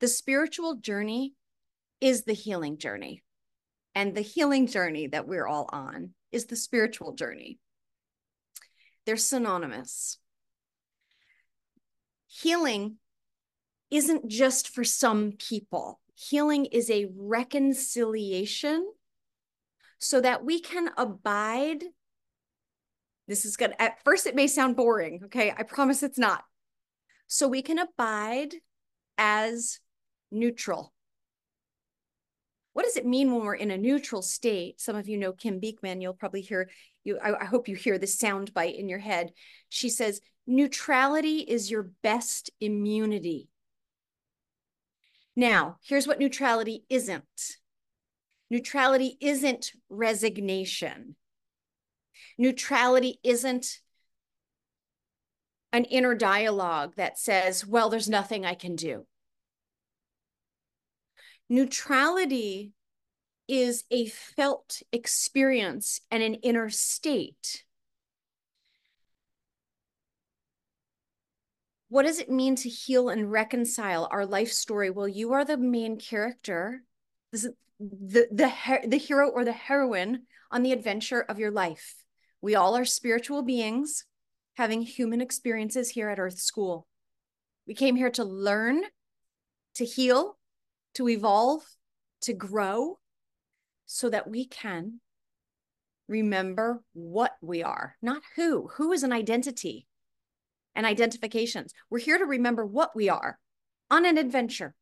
The spiritual journey is the healing journey. And the healing journey that we're all on is the spiritual journey. They're synonymous. Healing isn't just for some people, healing is a reconciliation so that we can abide. This is good. At first, it may sound boring. Okay. I promise it's not. So we can abide as neutral. What does it mean when we're in a neutral state? Some of you know Kim Beekman. You'll probably hear you. I, I hope you hear the sound bite in your head. She says, neutrality is your best immunity. Now, here's what neutrality isn't. Neutrality isn't resignation. Neutrality isn't an inner dialogue that says, well, there's nothing I can do. Neutrality is a felt experience and an inner state. What does it mean to heal and reconcile our life story? Well, you are the main character, the, the, the hero or the heroine on the adventure of your life. We all are spiritual beings having human experiences here at Earth School. We came here to learn, to heal, to evolve, to grow, so that we can remember what we are, not who. Who is an identity and identifications. We're here to remember what we are on an adventure,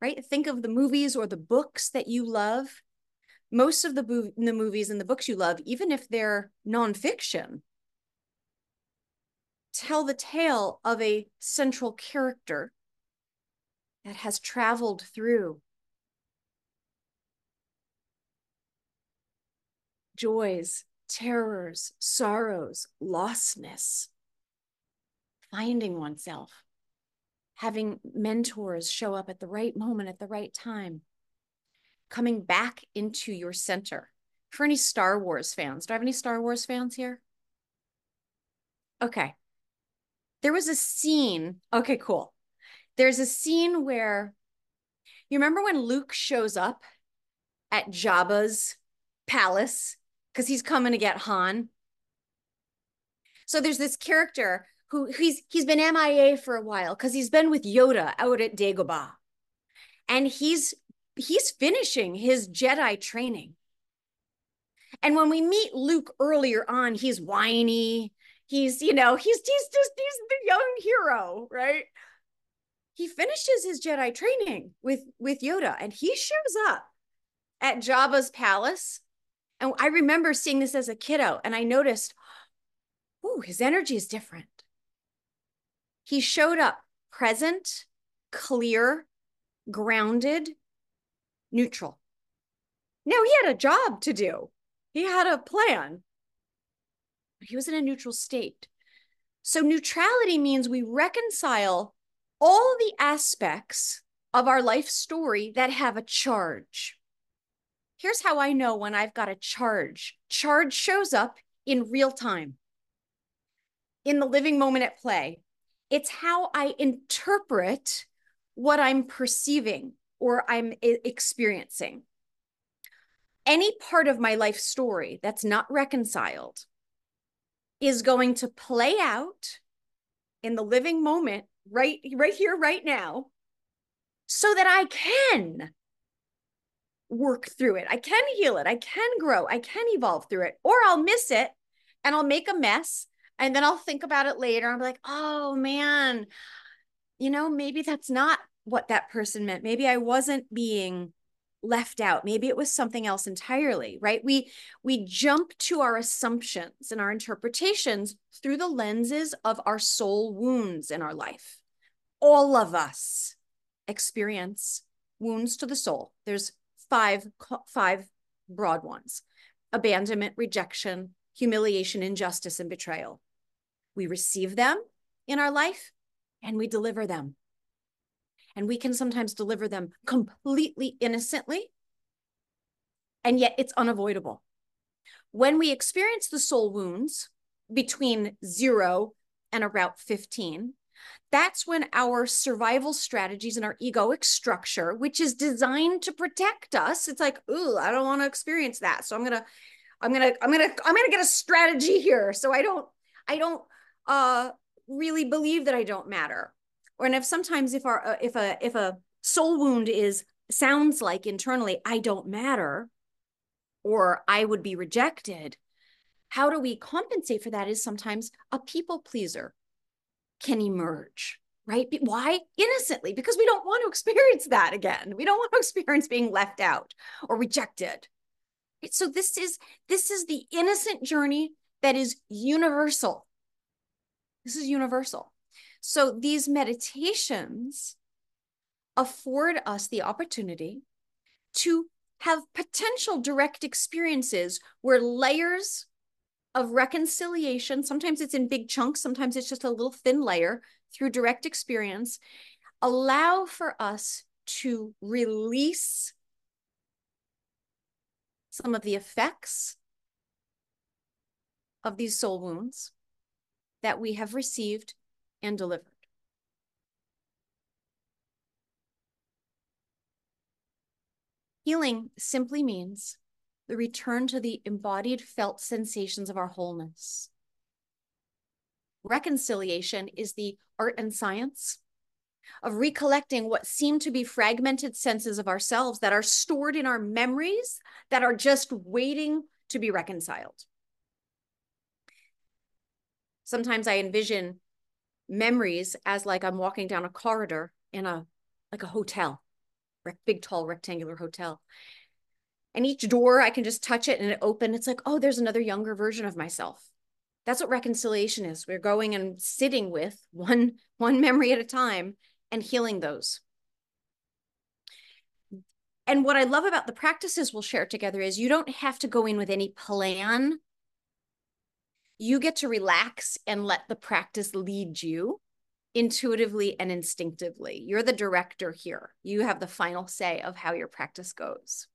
right? Think of the movies or the books that you love. Most of the, the movies and the books you love, even if they're nonfiction, tell the tale of a central character that has traveled through joys, terrors, sorrows, lostness, finding oneself, having mentors show up at the right moment, at the right time, coming back into your center. For any Star Wars fans, do I have any Star Wars fans here? Okay. There was a scene. Okay, cool. There's a scene where you remember when Luke shows up at Jabba's palace because he's coming to get Han. So there's this character who he's he's been MIA for a while because he's been with Yoda out at Dagobah. And he's he's finishing his Jedi training. And when we meet Luke earlier on, he's whiny. He's, you know, he's he's just he's the young hero, right? He finishes his Jedi training with with Yoda and he shows up at Jabba's palace. And I remember seeing this as a kiddo and I noticed, oh, his energy is different. He showed up present, clear, grounded, neutral. Now he had a job to do. He had a plan. He was in a neutral state. So neutrality means we reconcile all the aspects of our life story that have a charge. Here's how I know when I've got a charge. Charge shows up in real time, in the living moment at play. It's how I interpret what I'm perceiving or I'm experiencing. Any part of my life story that's not reconciled is going to play out in the living moment right right here right now so that I can work through it. I can heal it. I can grow. I can evolve through it or I'll miss it and I'll make a mess and then I'll think about it later. I'm like, oh man, you know, maybe that's not what that person meant. Maybe I wasn't being left out maybe it was something else entirely right we we jump to our assumptions and our interpretations through the lenses of our soul wounds in our life all of us experience wounds to the soul there's five five broad ones abandonment rejection humiliation, injustice, and betrayal. We receive them in our life and we deliver them. And we can sometimes deliver them completely innocently, and yet it's unavoidable. When we experience the soul wounds between zero and about 15, That's when our survival strategies and our egoic structure, which is designed to protect us, it's like, ooh, I don't want to experience that. So I'm gonna, I'm gonna, I'm gonna, I'm gonna get a strategy here. So I don't, I don't uh really believe that I don't matter. Or and if sometimes if our uh, if a if a soul wound is sounds like internally, I don't matter, or I would be rejected. How do we compensate for that? Is sometimes a people pleaser can emerge, right? Why? Innocently, because we don't want to experience that again. We don't want to experience being left out or rejected. So this is this is the innocent journey that is universal. This is universal. So these meditations afford us the opportunity to have potential direct experiences where layers of reconciliation, sometimes it's in big chunks, sometimes it's just a little thin layer through direct experience, allow for us to release some of the effects of these soul wounds that we have received and delivered. Healing simply means the return to the embodied felt sensations of our wholeness. Reconciliation is the art and science of recollecting what seem to be fragmented senses of ourselves that are stored in our memories that are just waiting to be reconciled. Sometimes I envision memories as like I'm walking down a corridor in a like a hotel, big tall rectangular hotel. And each door I can just touch it and it open. It's like, oh, there's another younger version of myself. That's what reconciliation is. We're going and sitting with one one memory at a time and healing those. And what I love about the practices we'll share together is you don't have to go in with any plan you get to relax and let the practice lead you intuitively and instinctively. You're the director here. You have the final say of how your practice goes.